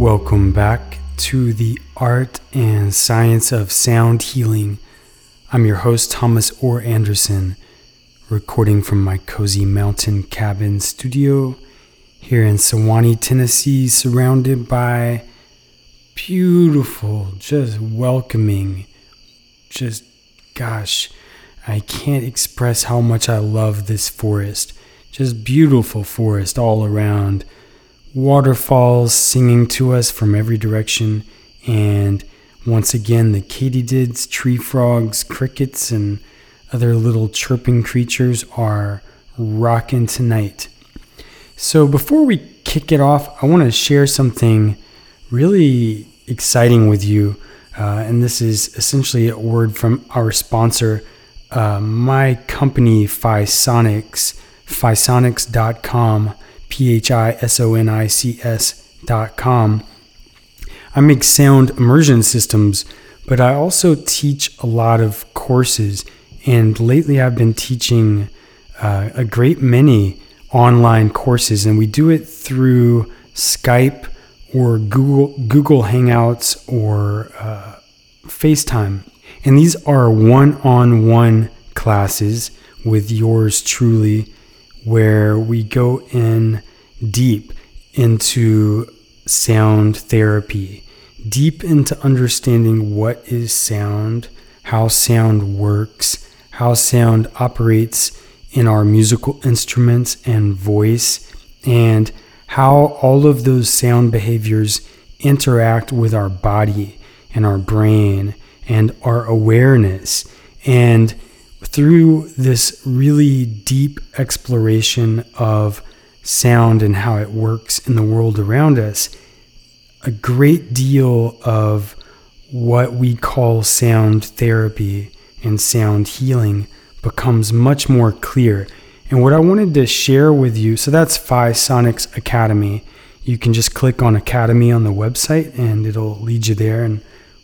Welcome back to the art and science of sound healing. I'm your host, Thomas Orr Anderson, recording from my cozy mountain cabin studio here in Sewanee, Tennessee, surrounded by beautiful, just welcoming, just gosh, I can't express how much I love this forest. Just beautiful forest all around. Waterfalls singing to us from every direction, and once again, the katydids, tree frogs, crickets, and other little chirping creatures are rocking tonight. So, before we kick it off, I want to share something really exciting with you. Uh, and this is essentially a word from our sponsor, uh, my company, PhiSonics, phisonics.com, P H I S O N I C S.com. I make sound immersion systems, but I also teach a lot of courses. And lately I've been teaching uh, a great many online courses, and we do it through Skype or Google, Google Hangouts or uh, FaceTime. And these are one on one classes with yours truly, where we go in deep into sound therapy, deep into understanding what is sound, how sound works, how sound operates in our musical instruments and voice, and how all of those sound behaviors interact with our body and our brain and our awareness. And through this really deep exploration of sound and how it works in the world around us, a great deal of what we call sound therapy and sound healing becomes much more clear. And what I wanted to share with you, so that's PhiSonics Academy. You can just click on Academy on the website and it'll lead you there and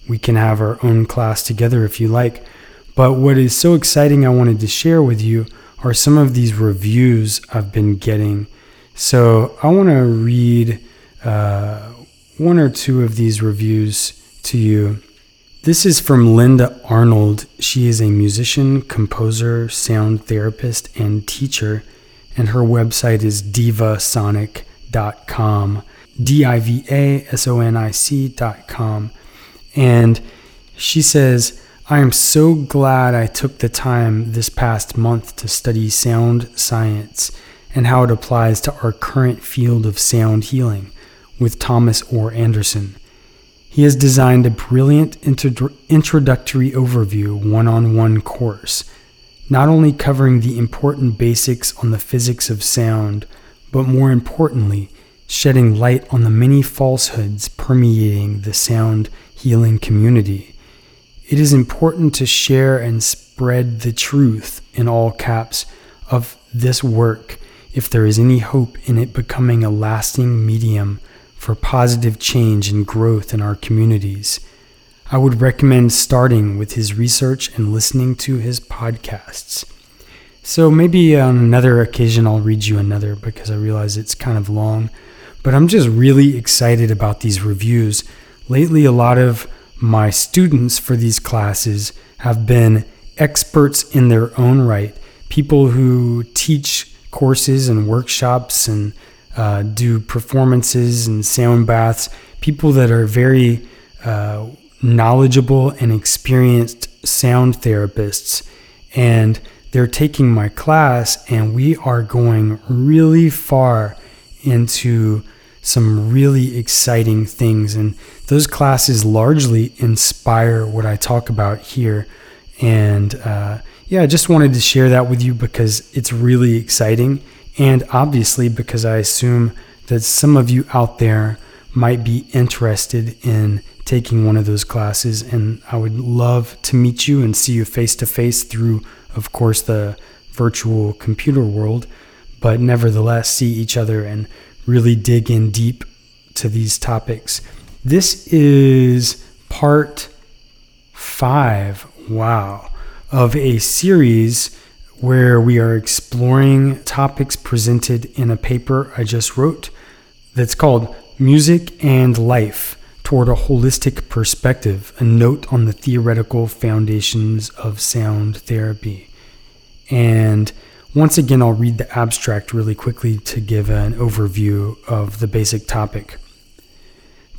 we can have our own class together if you like. But what is so exciting I wanted to share with you are some of these reviews I've been getting. So I want to read uh, one or two of these reviews to you. This is from Linda Arnold. She is a musician, composer, sound therapist, and teacher, and her website is divasonic.com. D I V A S O N I C.com. And she says, I am so glad I took the time this past month to study sound science and how it applies to our current field of sound healing with Thomas Orr Anderson. He has designed a brilliant introductory overview one on one course, not only covering the important basics on the physics of sound, but more importantly, shedding light on the many falsehoods permeating the sound healing community. It is important to share and spread the truth in all caps of this work if there is any hope in it becoming a lasting medium for positive change and growth in our communities. I would recommend starting with his research and listening to his podcasts. So maybe on another occasion I'll read you another because I realize it's kind of long. But I'm just really excited about these reviews. Lately, a lot of my students for these classes have been experts in their own right, people who teach courses and workshops and uh, do performances and sound baths, people that are very uh, knowledgeable and experienced sound therapists. And they're taking my class, and we are going really far into some really exciting things. And those classes largely inspire what I talk about here. And uh, yeah, I just wanted to share that with you because it's really exciting and obviously, because I assume that some of you out there might be interested in taking one of those classes, and I would love to meet you and see you face to face through, of course, the virtual computer world, but nevertheless, see each other and really dig in deep to these topics. This is part five, wow, of a series where we are exploring topics presented in a paper I just wrote that's called Music and Life Toward a Holistic Perspective, a note on the theoretical foundations of sound therapy. And once again, I'll read the abstract really quickly to give an overview of the basic topic.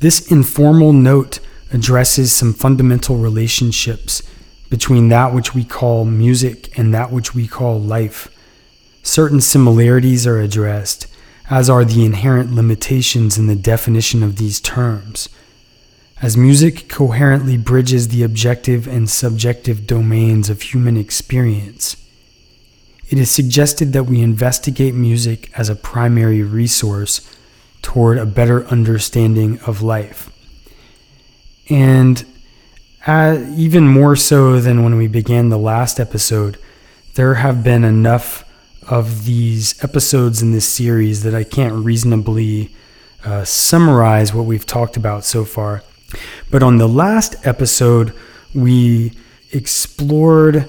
This informal note addresses some fundamental relationships between that which we call music and that which we call life. Certain similarities are addressed, as are the inherent limitations in the definition of these terms. As music coherently bridges the objective and subjective domains of human experience, it is suggested that we investigate music as a primary resource toward a better understanding of life. And uh, even more so than when we began the last episode, there have been enough of these episodes in this series that I can't reasonably uh, summarize what we've talked about so far. But on the last episode, we explored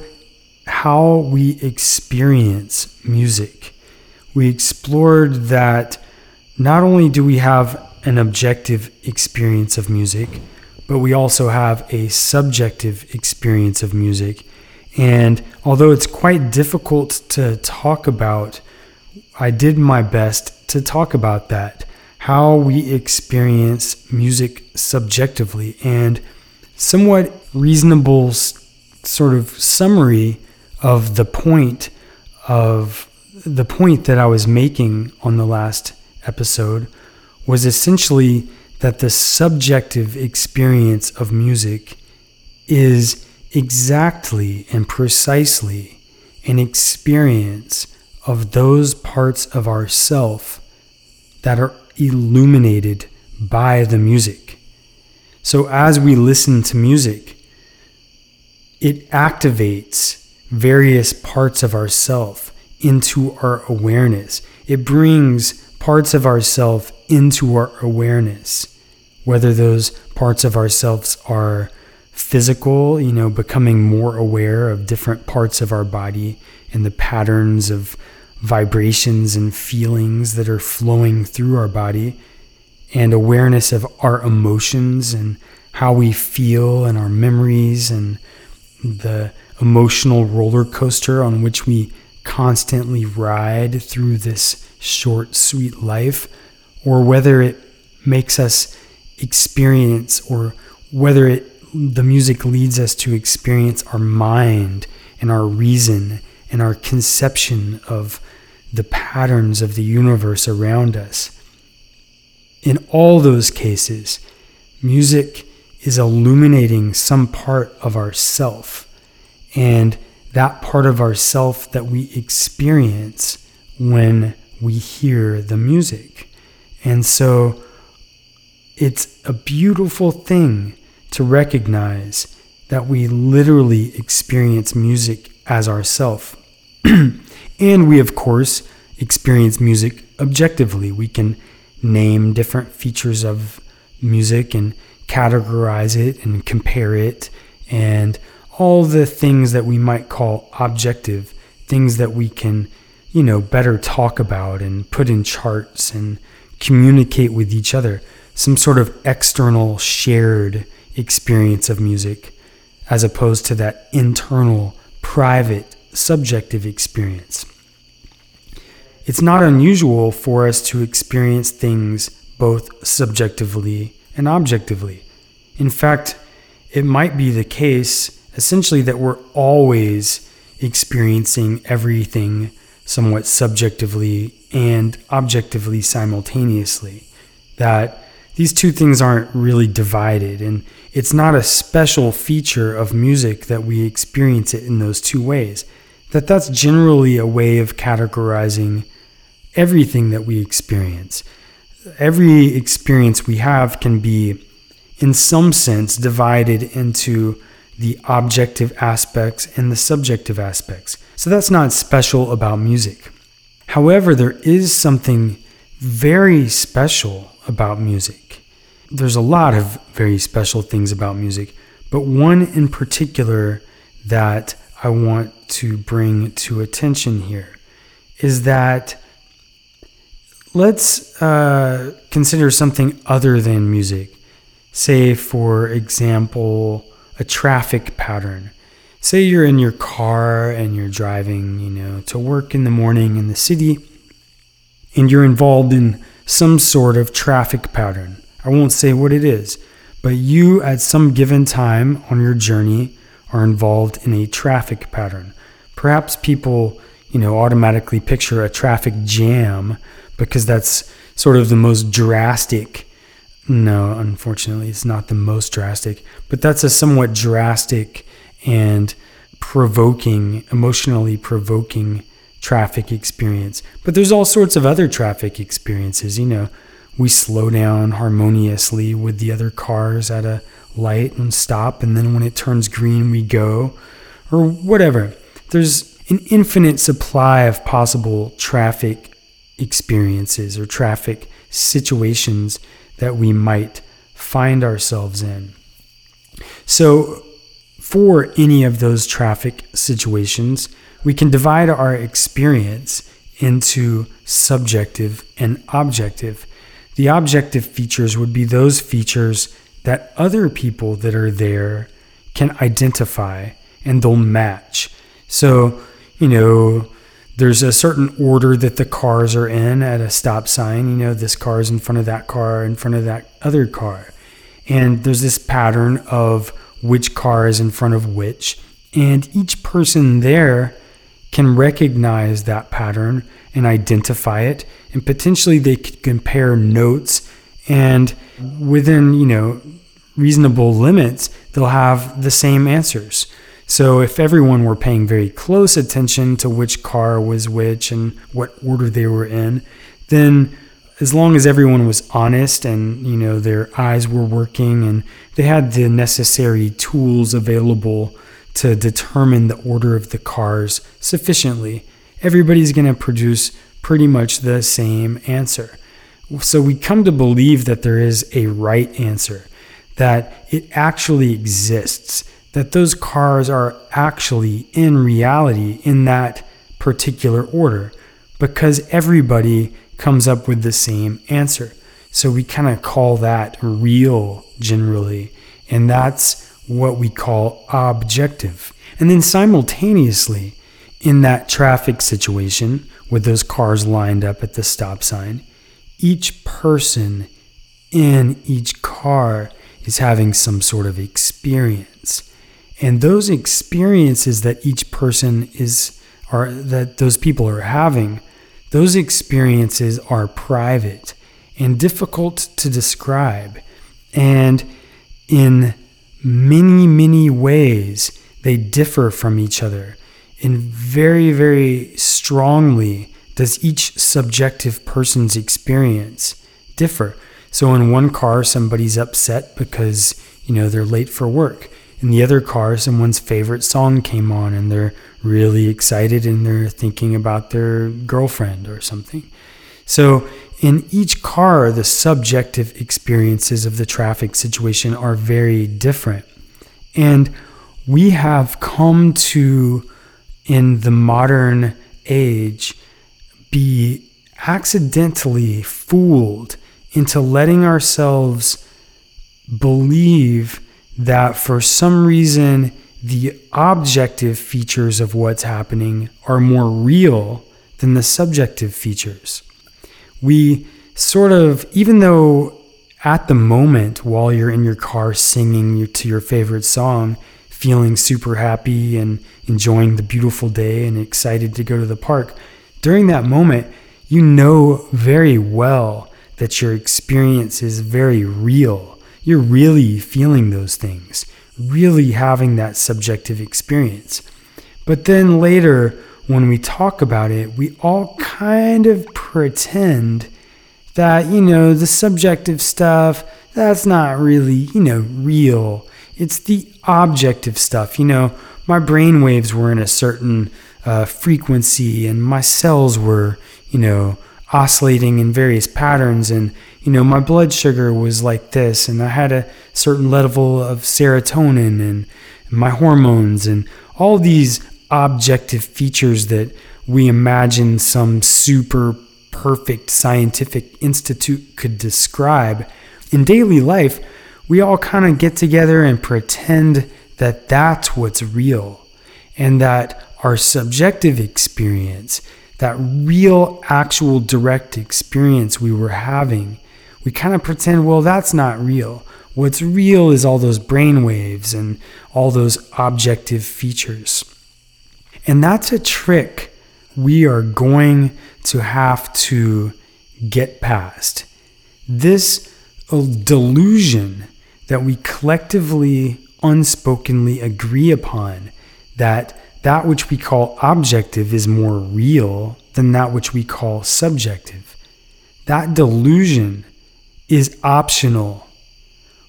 how we experience music. We explored that not only do we have an objective experience of music, but we also have a subjective experience of music. And although it's quite difficult to talk about, I did my best to talk about that how we experience music subjectively and somewhat reasonable sort of summary of the point of the point that I was making on the last episode was essentially that the subjective experience of music is exactly and precisely an experience of those parts of ourself that are illuminated by the music. So as we listen to music, it activates various parts of ourself into our awareness. It brings parts of ourself into our awareness, whether those parts of ourselves are physical, you know, becoming more aware of different parts of our body and the patterns of vibrations and feelings that are flowing through our body, and awareness of our emotions and how we feel and our memories and the emotional roller coaster on which we constantly ride through this short, sweet life, or whether it makes us experience, or whether it, the music leads us to experience our mind and our reason and our conception of the patterns of the universe around us. In all those cases, music is illuminating some part of ourself and that part of ourself that we experience when we hear the music. And so it's a beautiful thing to recognize that we literally experience music as ourself. and we, of course, experience music objectively. We can name different features of music and categorize it and compare it and all the things that we might call objective, things that we can you know, better talk about and put in charts and communicate with each other. Some sort of external shared experience of music as opposed to that internal, private, subjective experience. It's not unusual for us to experience things both subjectively and objectively. In fact, it might be the case essentially that we're always experiencing everything somewhat subjectively and objectively simultaneously. That these two things aren't really divided, and it's not a special feature of music that we experience it in those two ways. That that's generally a way of categorizing everything that we experience. Every experience we have can be, in some sense, divided into the objective aspects and the subjective aspects. So that's not special about music. However, there is something very special about music. There's a lot of very special things about music, but one in particular that I want to bring to attention here is that let's uh, consider something other than music. Say, for example, a traffic pattern. Say you're in your car and you're driving, you know, to work in the morning in the city, and you're involved in some sort of traffic pattern. I won't say what it is, but you at some given time on your journey are involved in a traffic pattern. Perhaps people, you know, automatically picture a traffic jam because that's sort of the most drastic. No, unfortunately, it's not the most drastic, but that's a somewhat drastic and provoking, emotionally provoking traffic experience. But there's all sorts of other traffic experiences. You know, we slow down harmoniously with the other cars at a light and stop, and then when it turns green, we go, or whatever. There's an infinite supply of possible traffic experiences or traffic situations that we might find ourselves in. So, for any of those traffic situations, we can divide our experience into subjective and objective. The objective features would be those features that other people that are there can identify and they'll match. So, you know, there's a certain order that the cars are in at a stop sign. You know, this car is in front of that car, in front of that other car. And there's this pattern of which car is in front of which. And each person there can recognize that pattern and identify it. And potentially they could compare notes and within, you know, reasonable limits, they'll have the same answers. So if everyone were paying very close attention to which car was which and what order they were in, then as long as everyone was honest and you know their eyes were working and they had the necessary tools available to determine the order of the cars sufficiently, everybody's going to produce pretty much the same answer. So we come to believe that there is a right answer, that it actually exists that those cars are actually in reality in that particular order because everybody comes up with the same answer. So we kind of call that real generally, and that's what we call objective. And then simultaneously, in that traffic situation with those cars lined up at the stop sign, each person in each car is having some sort of experience. And those experiences that each person is, are that those people are having, those experiences are private and difficult to describe. And in many, many ways, they differ from each other. In very, very strongly does each subjective person's experience differ. So in one car, somebody's upset because, you know, they're late for work in the other car, someone's favorite song came on and they're really excited and they're thinking about their girlfriend or something. So, in each car, the subjective experiences of the traffic situation are very different. And we have come to, in the modern age, be accidentally fooled into letting ourselves believe that for some reason the objective features of what's happening are more real than the subjective features. We sort of, even though at the moment while you're in your car singing to your favorite song, feeling super happy and enjoying the beautiful day and excited to go to the park, during that moment, you know very well that your experience is very real you're really feeling those things, really having that subjective experience. But then later, when we talk about it, we all kind of pretend that, you know, the subjective stuff, that's not really, you know, real. It's the objective stuff. You know, my brain waves were in a certain uh, frequency and my cells were, you know, oscillating in various patterns and you know, my blood sugar was like this, and I had a certain level of serotonin, and my hormones, and all these objective features that we imagine some super perfect scientific institute could describe. In daily life, we all kind of get together and pretend that that's what's real and that our subjective experience, that real, actual, direct experience we were having, we kind of pretend, well, that's not real. What's real is all those brain waves and all those objective features. And that's a trick we are going to have to get past. This delusion that we collectively, unspokenly agree upon that that which we call objective is more real than that which we call subjective. That delusion is optional.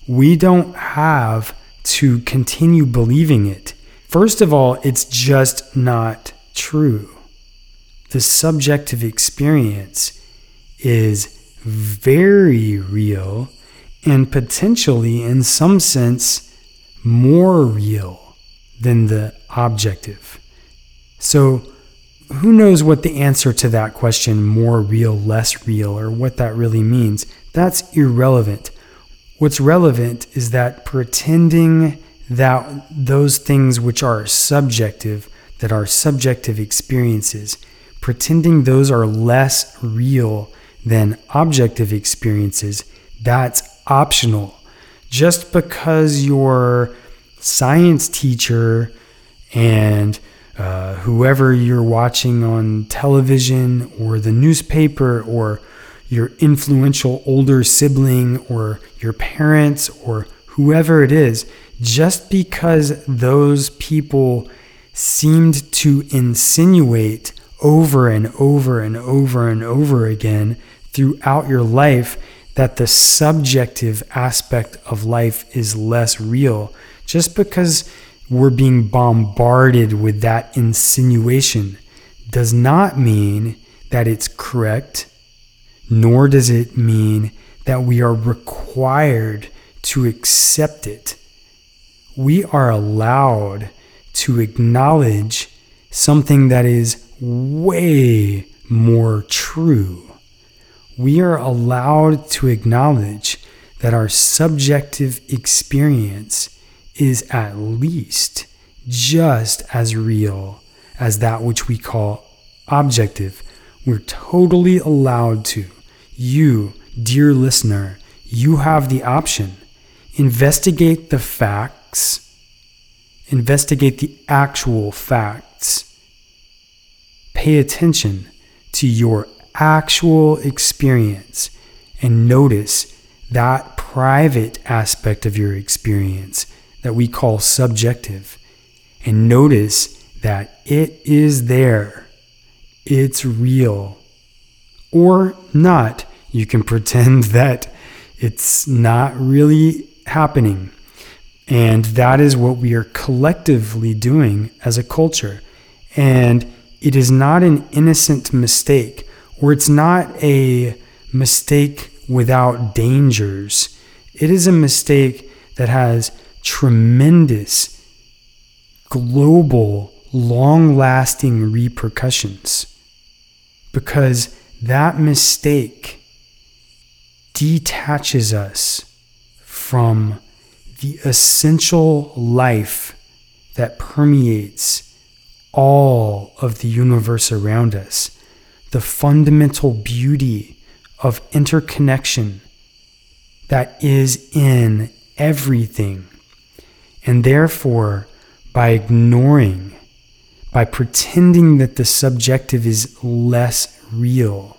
We don't have to continue believing it. First of all, it's just not true. The subjective experience is very real and potentially, in some sense, more real than the objective. So, who knows what the answer to that question, more real, less real, or what that really means? That's irrelevant. What's relevant is that pretending that those things which are subjective, that are subjective experiences, pretending those are less real than objective experiences, that's optional. Just because your science teacher and uh, whoever you're watching on television or the newspaper or your influential older sibling or your parents or whoever it is, just because those people seemed to insinuate over and over and over and over again throughout your life that the subjective aspect of life is less real, just because we're being bombarded with that insinuation does not mean that it's correct, nor does it mean that we are required to accept it. We are allowed to acknowledge something that is way more true. We are allowed to acknowledge that our subjective experience is at least just as real as that which we call objective. We're totally allowed to. You, dear listener, you have the option. Investigate the facts, investigate the actual facts. Pay attention to your actual experience and notice that private aspect of your experience that we call subjective and notice that it is there. It's real. Or not. You can pretend that it's not really happening. And that is what we are collectively doing as a culture. And it is not an innocent mistake, or it's not a mistake without dangers. It is a mistake that has tremendous global, long lasting repercussions because that mistake detaches us from the essential life that permeates all of the universe around us, the fundamental beauty of interconnection that is in everything. And therefore, by ignoring, by pretending that the subjective is less real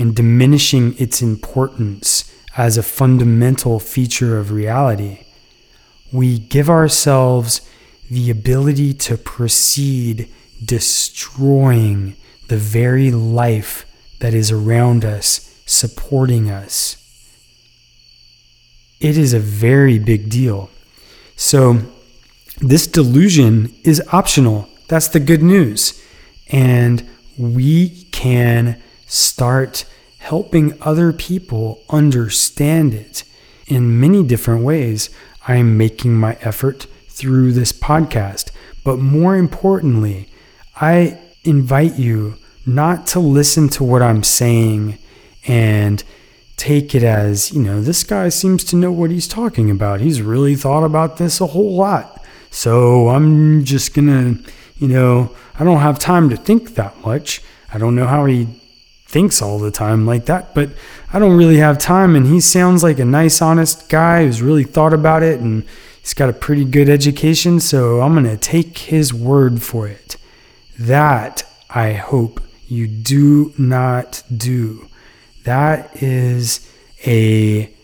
and diminishing its importance as a fundamental feature of reality, we give ourselves the ability to proceed destroying the very life that is around us, supporting us. It is a very big deal. So, this delusion is optional. That's the good news. And we can start helping other people understand it in many different ways. I'm making my effort through this podcast. But more importantly, I invite you not to listen to what I'm saying and take it as, you know, this guy seems to know what he's talking about. He's really thought about this a whole lot. So I'm just going to, you know, I don't have time to think that much. I don't know how he thinks all the time like that, but I don't really have time. And he sounds like a nice, honest guy who's really thought about it and he's got a pretty good education. So I'm going to take his word for it. That I hope you do not do. That is a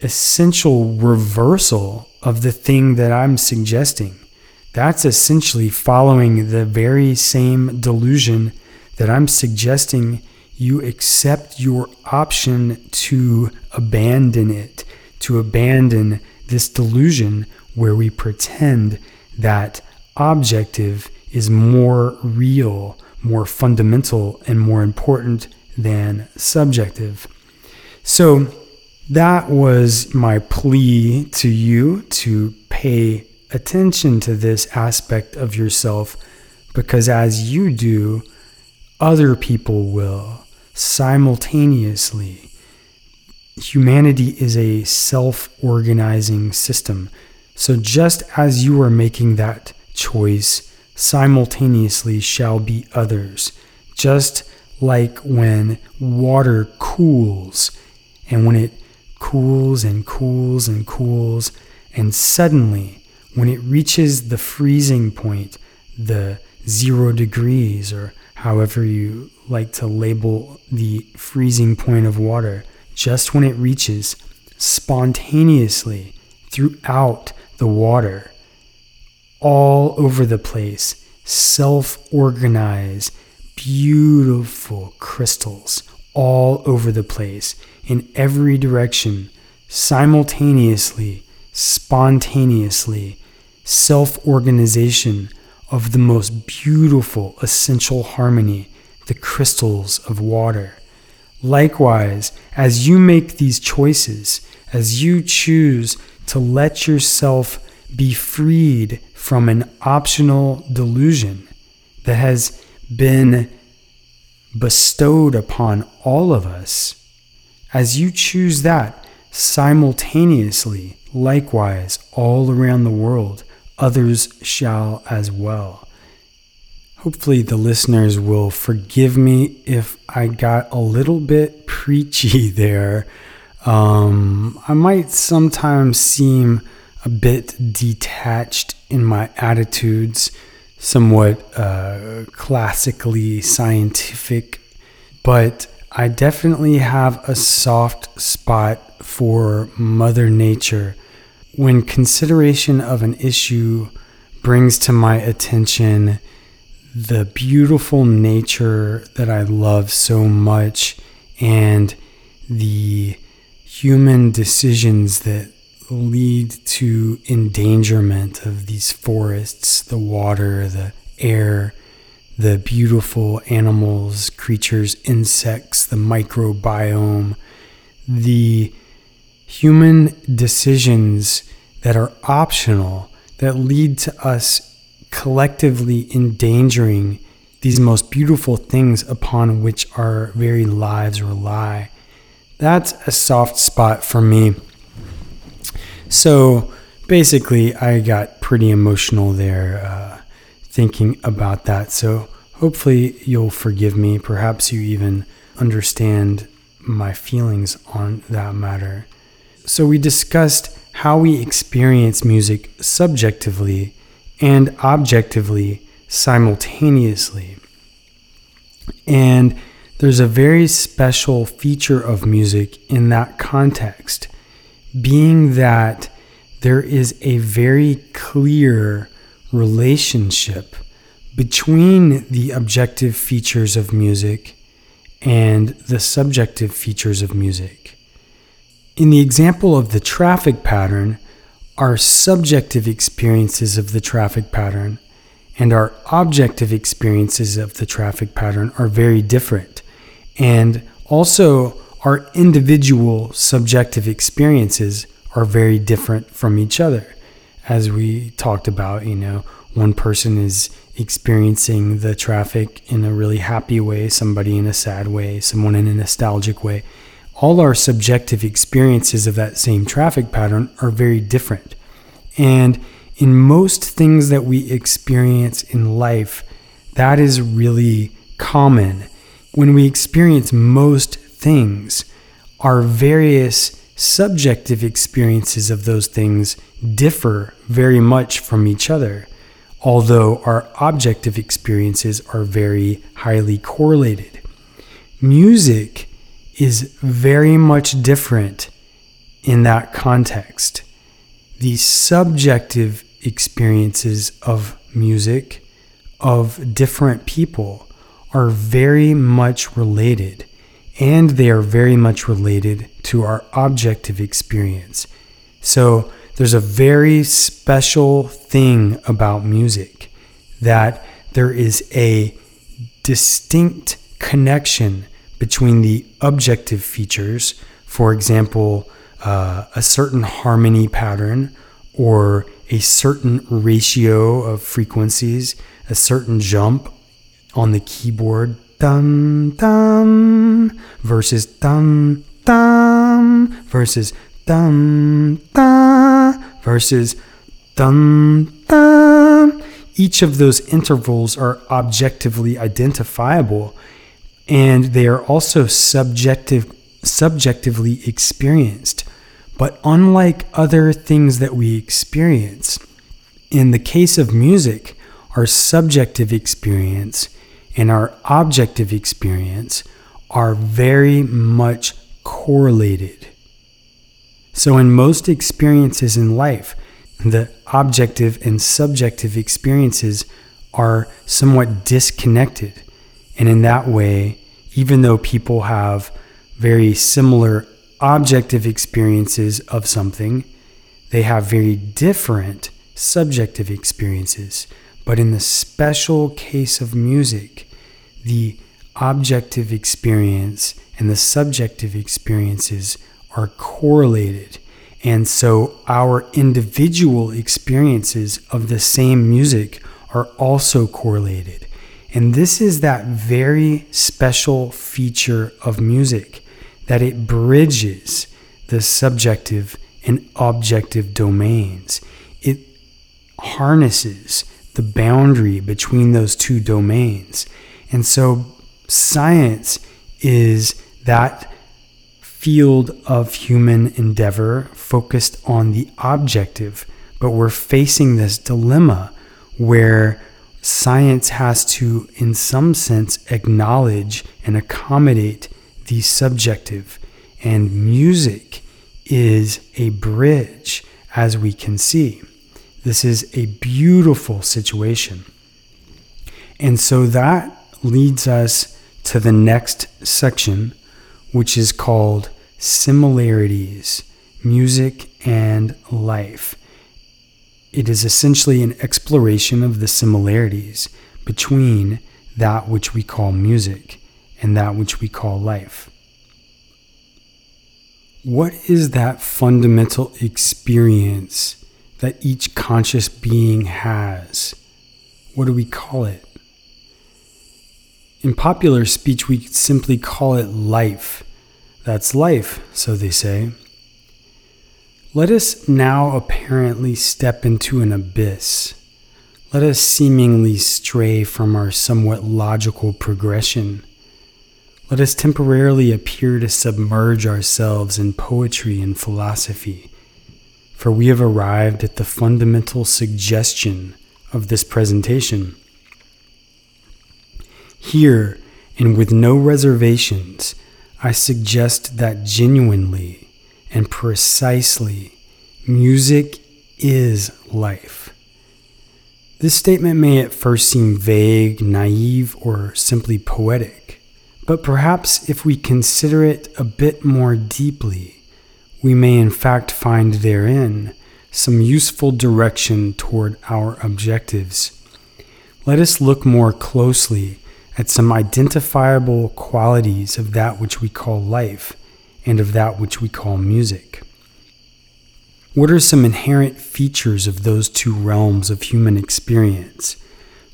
essential reversal of the thing that I'm suggesting. That's essentially following the very same delusion that I'm suggesting you accept your option to abandon it, to abandon this delusion where we pretend that objective is more real, more fundamental, and more important than subjective. So that was my plea to you to pay attention to this aspect of yourself because as you do, other people will simultaneously. Humanity is a self organizing system. So just as you are making that choice, simultaneously shall be others. Just like when water cools, and when it cools and cools and cools, and suddenly, when it reaches the freezing point, the zero degrees, or however you like to label the freezing point of water, just when it reaches spontaneously throughout the water, all over the place, self organize, beautiful crystals all over the place, in every direction, simultaneously, spontaneously, self organization of the most beautiful essential harmony, the crystals of water. Likewise, as you make these choices, as you choose to let yourself be freed from an optional delusion that has been bestowed upon all of us, as you choose that simultaneously, likewise, all around the world, others shall as well. Hopefully, the listeners will forgive me if I got a little bit preachy there. Um, I might sometimes seem a bit detached in my attitudes, somewhat uh, classically scientific, but I definitely have a soft spot for Mother Nature. When consideration of an issue brings to my attention the beautiful nature that I love so much and the human decisions that lead to endangerment of these forests, the water, the air, the beautiful animals, creatures, insects, the microbiome, the human decisions that are optional that lead to us collectively endangering these most beautiful things upon which our very lives rely. That's a soft spot for me. So basically, I got pretty emotional there uh, thinking about that. So hopefully, you'll forgive me. Perhaps you even understand my feelings on that matter. So, we discussed how we experience music subjectively and objectively simultaneously. And there's a very special feature of music in that context, being that there is a very clear relationship between the objective features of music and the subjective features of music. In the example of the traffic pattern, our subjective experiences of the traffic pattern and our objective experiences of the traffic pattern are very different. And also, our individual subjective experiences are very different from each other. as we talked about, you know, one person is experiencing the traffic in a really happy way, somebody in a sad way, someone in a nostalgic way. All our subjective experiences of that same traffic pattern are very different. And in most things that we experience in life, that is really common. When we experience most things, our various subjective experiences of those things differ very much from each other, although our objective experiences are very highly correlated. Music is very much different in that context. The subjective experiences of music of different people are very much related and they are very much related to our objective experience. So there's a very special thing about music that there is a distinct connection between the objective features, for example, uh, a certain harmony pattern or a certain ratio of frequencies, a certain jump on the keyboard dum dum versus dum dum versus dum dum versus dum dum. Each of those intervals are objectively identifiable and they are also subjective subjectively experienced. But unlike other things that we experience, in the case of music, our subjective experience and our objective experience are very much correlated. So, in most experiences in life, the objective and subjective experiences are somewhat disconnected. And in that way, even though people have very similar objective experiences of something, they have very different subjective experiences. But in the special case of music, the objective experience and the subjective experiences are correlated. And so our individual experiences of the same music are also correlated. And this is that very special feature of music that it bridges the subjective and objective domains. It harnesses the boundary between those two domains. And so science is that field of human endeavor focused on the objective, but we're facing this dilemma where science has to, in some sense, acknowledge and accommodate the subjective. And music is a bridge, as we can see. This is a beautiful situation. And so that leads us to the next section, which is called Similarities Music and Life. It is essentially an exploration of the similarities between that which we call music and that which we call life. What is that fundamental experience that each conscious being has. What do we call it? In popular speech, we simply call it life. That's life, so they say. Let us now apparently step into an abyss. Let us seemingly stray from our somewhat logical progression. Let us temporarily appear to submerge ourselves in poetry and philosophy for we have arrived at the fundamental suggestion of this presentation. Here, and with no reservations, I suggest that genuinely and precisely music is life. This statement may at first seem vague, naive, or simply poetic, but perhaps if we consider it a bit more deeply, we may in fact find therein some useful direction toward our objectives. Let us look more closely at some identifiable qualities of that which we call life and of that which we call music. What are some inherent features of those two realms of human experience?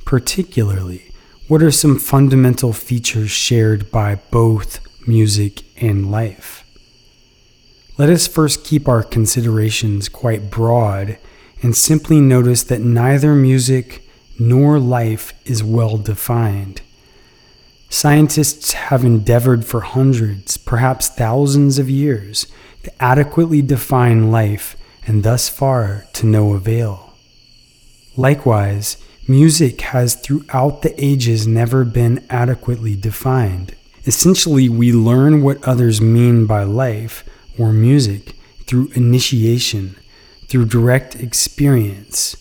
Particularly, what are some fundamental features shared by both music and life? Let us first keep our considerations quite broad and simply notice that neither music nor life is well defined. Scientists have endeavored for hundreds, perhaps thousands of years to adequately define life and thus far to no avail. Likewise, music has throughout the ages never been adequately defined. Essentially, we learn what others mean by life or music through initiation, through direct experience.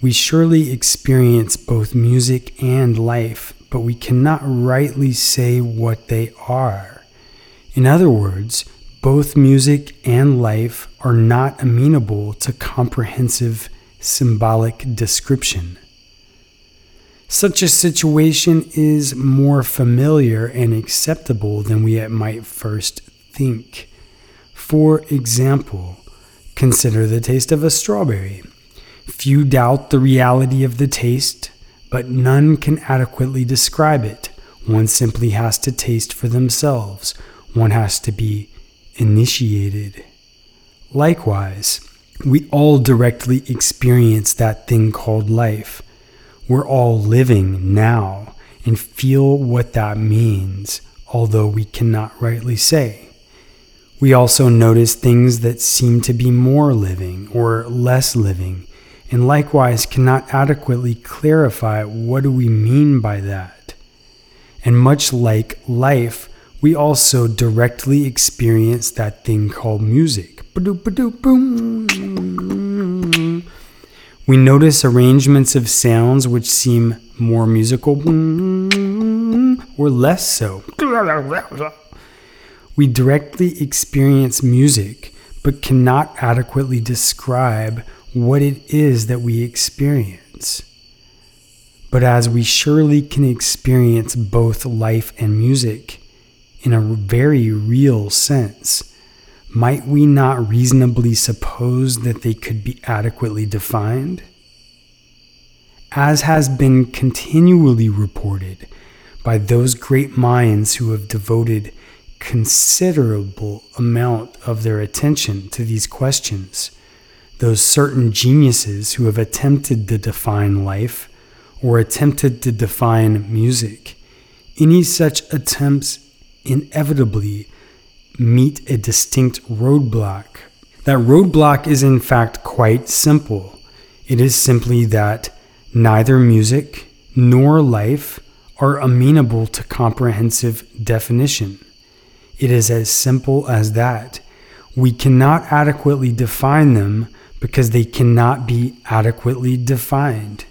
We surely experience both music and life, but we cannot rightly say what they are. In other words, both music and life are not amenable to comprehensive symbolic description. Such a situation is more familiar and acceptable than we might first think. For example, consider the taste of a strawberry. Few doubt the reality of the taste, but none can adequately describe it. One simply has to taste for themselves. One has to be initiated. Likewise, we all directly experience that thing called life. We're all living now and feel what that means, although we cannot rightly say. We also notice things that seem to be more living or less living, and likewise cannot adequately clarify what do we mean by that. And much like life, we also directly experience that thing called music. We notice arrangements of sounds which seem more musical or less so. We directly experience music but cannot adequately describe what it is that we experience. But as we surely can experience both life and music, in a very real sense, might we not reasonably suppose that they could be adequately defined? As has been continually reported by those great minds who have devoted considerable amount of their attention to these questions, those certain geniuses who have attempted to define life or attempted to define music, any such attempts inevitably meet a distinct roadblock. That roadblock is in fact quite simple. It is simply that neither music nor life are amenable to comprehensive definition. It is as simple as that. We cannot adequately define them because they cannot be adequately defined.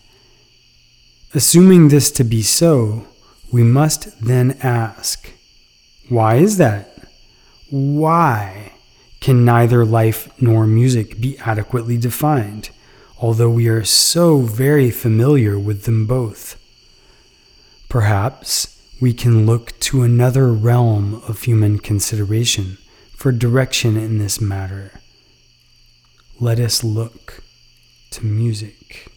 Assuming this to be so, we must then ask why is that? Why can neither life nor music be adequately defined, although we are so very familiar with them both? Perhaps we can look to another realm of human consideration for direction in this matter. Let us look to music.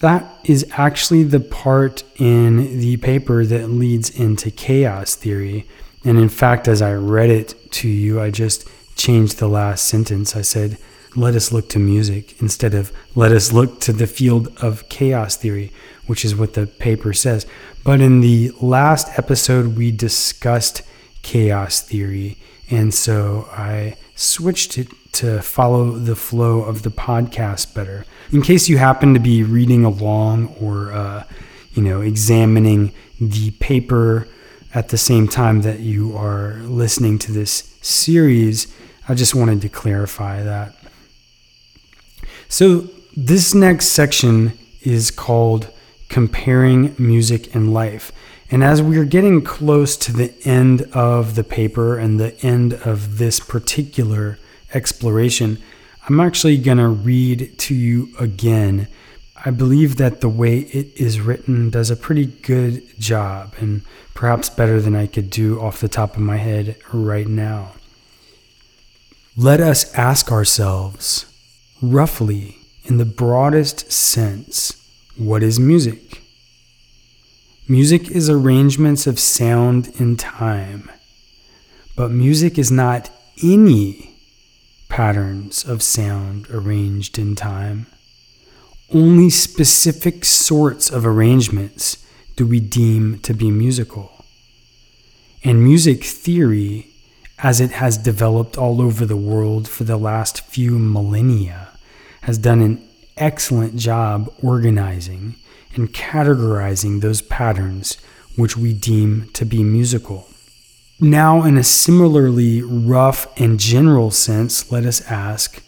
That is actually the part in the paper that leads into chaos theory. And in fact, as I read it to you, I just changed the last sentence. I said, let us look to music instead of let us look to the field of chaos theory, which is what the paper says. But in the last episode, we discussed chaos theory. And so I switched it to follow the flow of the podcast better. In case you happen to be reading along or, uh, you know, examining the paper at the same time that you are listening to this series, I just wanted to clarify that. So, this next section is called Comparing Music and Life. And as we are getting close to the end of the paper and the end of this particular exploration, I'm actually going to read to you again. I believe that the way it is written does a pretty good job, and perhaps better than I could do off the top of my head right now. let us ask ourselves, roughly, in the broadest sense, what is music? Music is arrangements of sound in time, but music is not any patterns of sound arranged in time. Only specific sorts of arrangements do we deem to be musical. And music theory, as it has developed all over the world for the last few millennia, has done an excellent job organizing and categorizing those patterns which we deem to be musical. Now, in a similarly rough and general sense, let us ask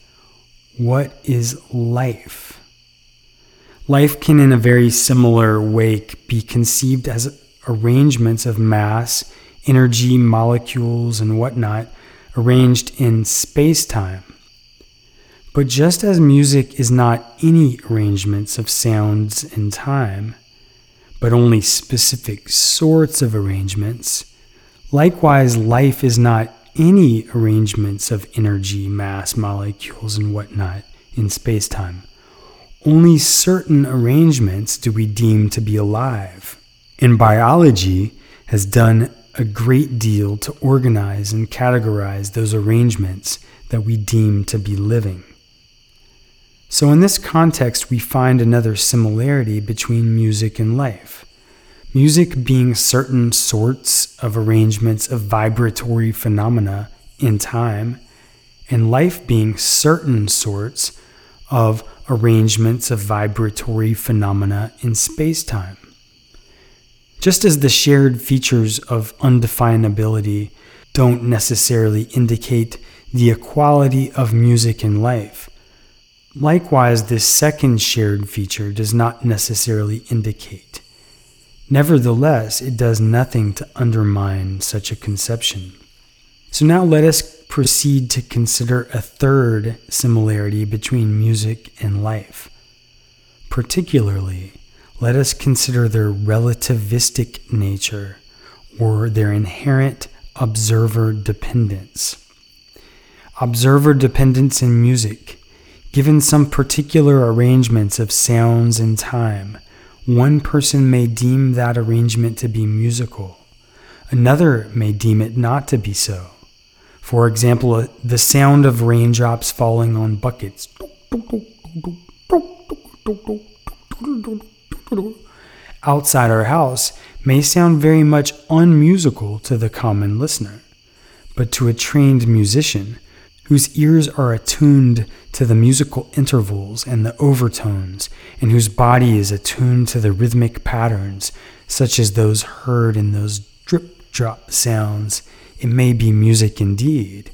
what is life? Life can, in a very similar way, be conceived as arrangements of mass, energy, molecules, and whatnot arranged in space time. But just as music is not any arrangements of sounds in time, but only specific sorts of arrangements, Likewise, life is not any arrangements of energy, mass, molecules, and whatnot in space time. Only certain arrangements do we deem to be alive. And biology has done a great deal to organize and categorize those arrangements that we deem to be living. So, in this context, we find another similarity between music and life. Music being certain sorts of arrangements of vibratory phenomena in time, and life being certain sorts of arrangements of vibratory phenomena in space time. Just as the shared features of undefinability don't necessarily indicate the equality of music and life, likewise, this second shared feature does not necessarily indicate Nevertheless, it does nothing to undermine such a conception. So now let us proceed to consider a third similarity between music and life. Particularly, let us consider their relativistic nature or their inherent observer dependence. Observer dependence in music, given some particular arrangements of sounds and time, one person may deem that arrangement to be musical, another may deem it not to be so. For example, uh, the sound of raindrops falling on buckets. Outside our house may sound very much unmusical to the common listener, but to a trained musician, whose ears are attuned to the musical intervals and the overtones, and whose body is attuned to the rhythmic patterns, such as those heard in those drip drop sounds, it may be music indeed.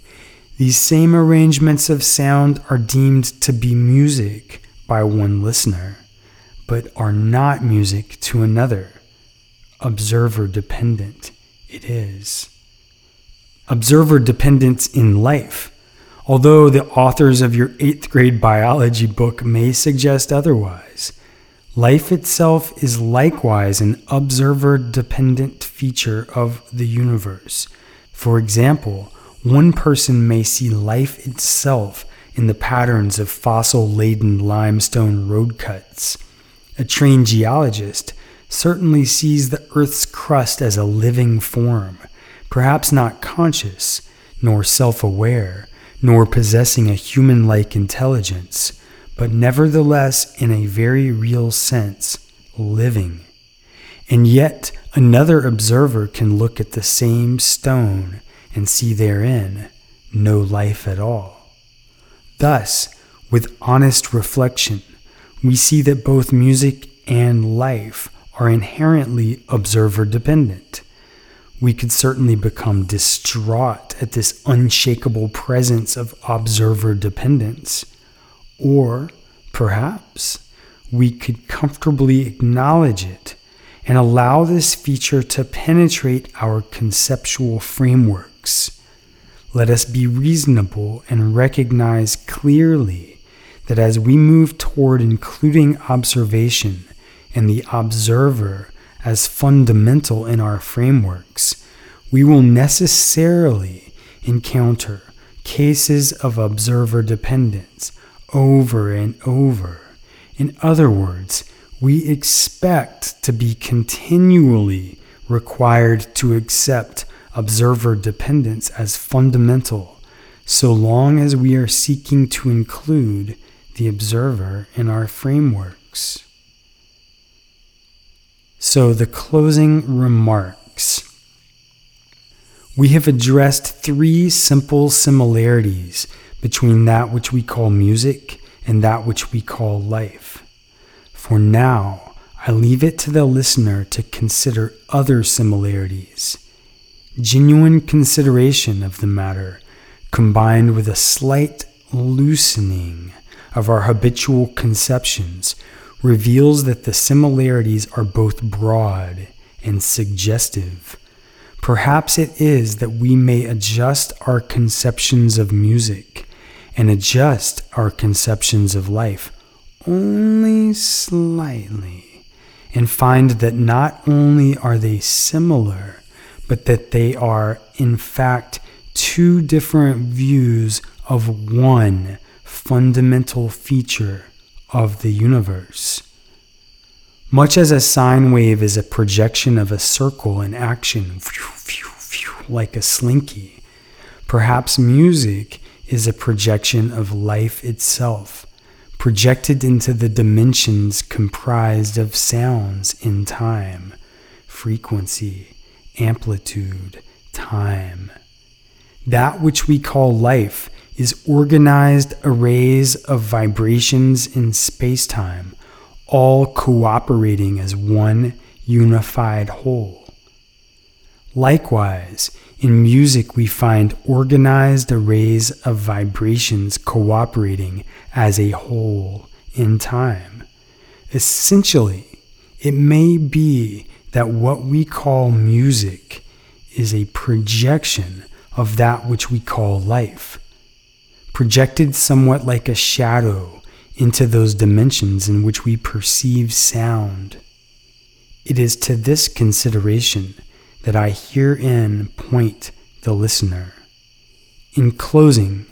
These same arrangements of sound are deemed to be music by one listener, but are not music to another. Observer dependent it is. Observer dependence in life although the authors of your eighth grade biology book may suggest otherwise. Life itself is likewise an observer dependent feature of the universe. For example, one person may see life itself in the patterns of fossil laden limestone road cuts. A trained geologist certainly sees the Earth's crust as a living form, perhaps not conscious nor self aware nor possessing a human like intelligence, but nevertheless, in a very real sense, living. And yet, another observer can look at the same stone and see therein no life at all. Thus, with honest reflection, we see that both music and life are inherently observer dependent we could certainly become distraught at this unshakable presence of observer dependence. Or perhaps we could comfortably acknowledge it and allow this feature to penetrate our conceptual frameworks. Let us be reasonable and recognize clearly that as we move toward including observation and the observer as fundamental in our frameworks, we will necessarily encounter cases of observer dependence over and over. In other words, we expect to be continually required to accept observer dependence as fundamental so long as we are seeking to include the observer in our frameworks. So, the closing remarks. We have addressed three simple similarities between that which we call music and that which we call life. For now, I leave it to the listener to consider other similarities. Genuine consideration of the matter, combined with a slight loosening of our habitual conceptions, reveals that the similarities are both broad and suggestive. Perhaps it is that we may adjust our conceptions of music and adjust our conceptions of life only slightly and find that not only are they similar, but that they are, in fact, two different views of one fundamental feature of the universe. Much as a sine wave is a projection of a circle in action, like a slinky, perhaps music is a projection of life itself, projected into the dimensions comprised of sounds in time, frequency, amplitude, time. That which we call life is organized arrays of vibrations in space-time, all cooperating as one unified whole. Likewise, in music, we find organized arrays of vibrations cooperating as a whole in time. Essentially, it may be that what we call music is a projection of that which we call life, projected somewhat like a shadow into those dimensions in which we perceive sound. It is to this consideration that I herein point the listener. In closing,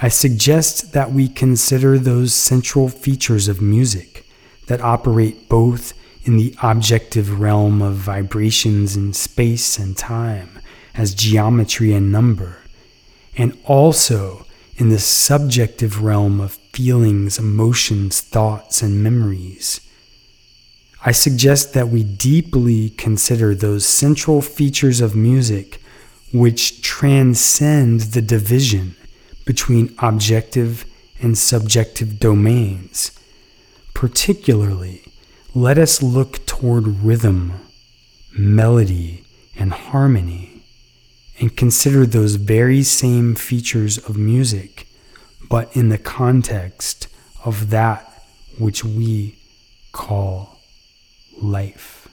I suggest that we consider those central features of music that operate both in the objective realm of vibrations in space and time as geometry and number, and also in the subjective realm of feelings, emotions, thoughts, and memories I suggest that we deeply consider those central features of music which transcend the division between objective and subjective domains. Particularly, let us look toward rhythm, melody, and harmony, and consider those very same features of music, but in the context of that which we call life.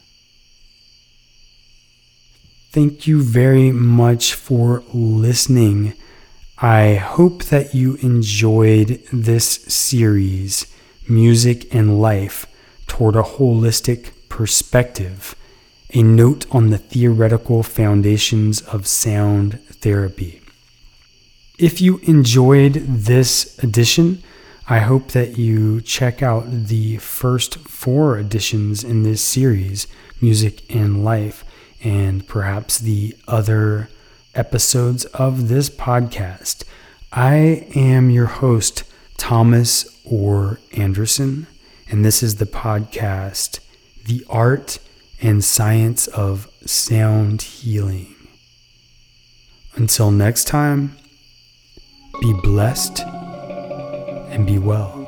Thank you very much for listening. I hope that you enjoyed this series, Music and Life Toward a Holistic Perspective, a note on the theoretical foundations of sound therapy. If you enjoyed this edition, I hope that you check out the first four editions in this series, Music and Life, and perhaps the other episodes of this podcast. I am your host, Thomas Orr Anderson, and this is the podcast, The Art and Science of Sound Healing. Until next time, be blessed and be well.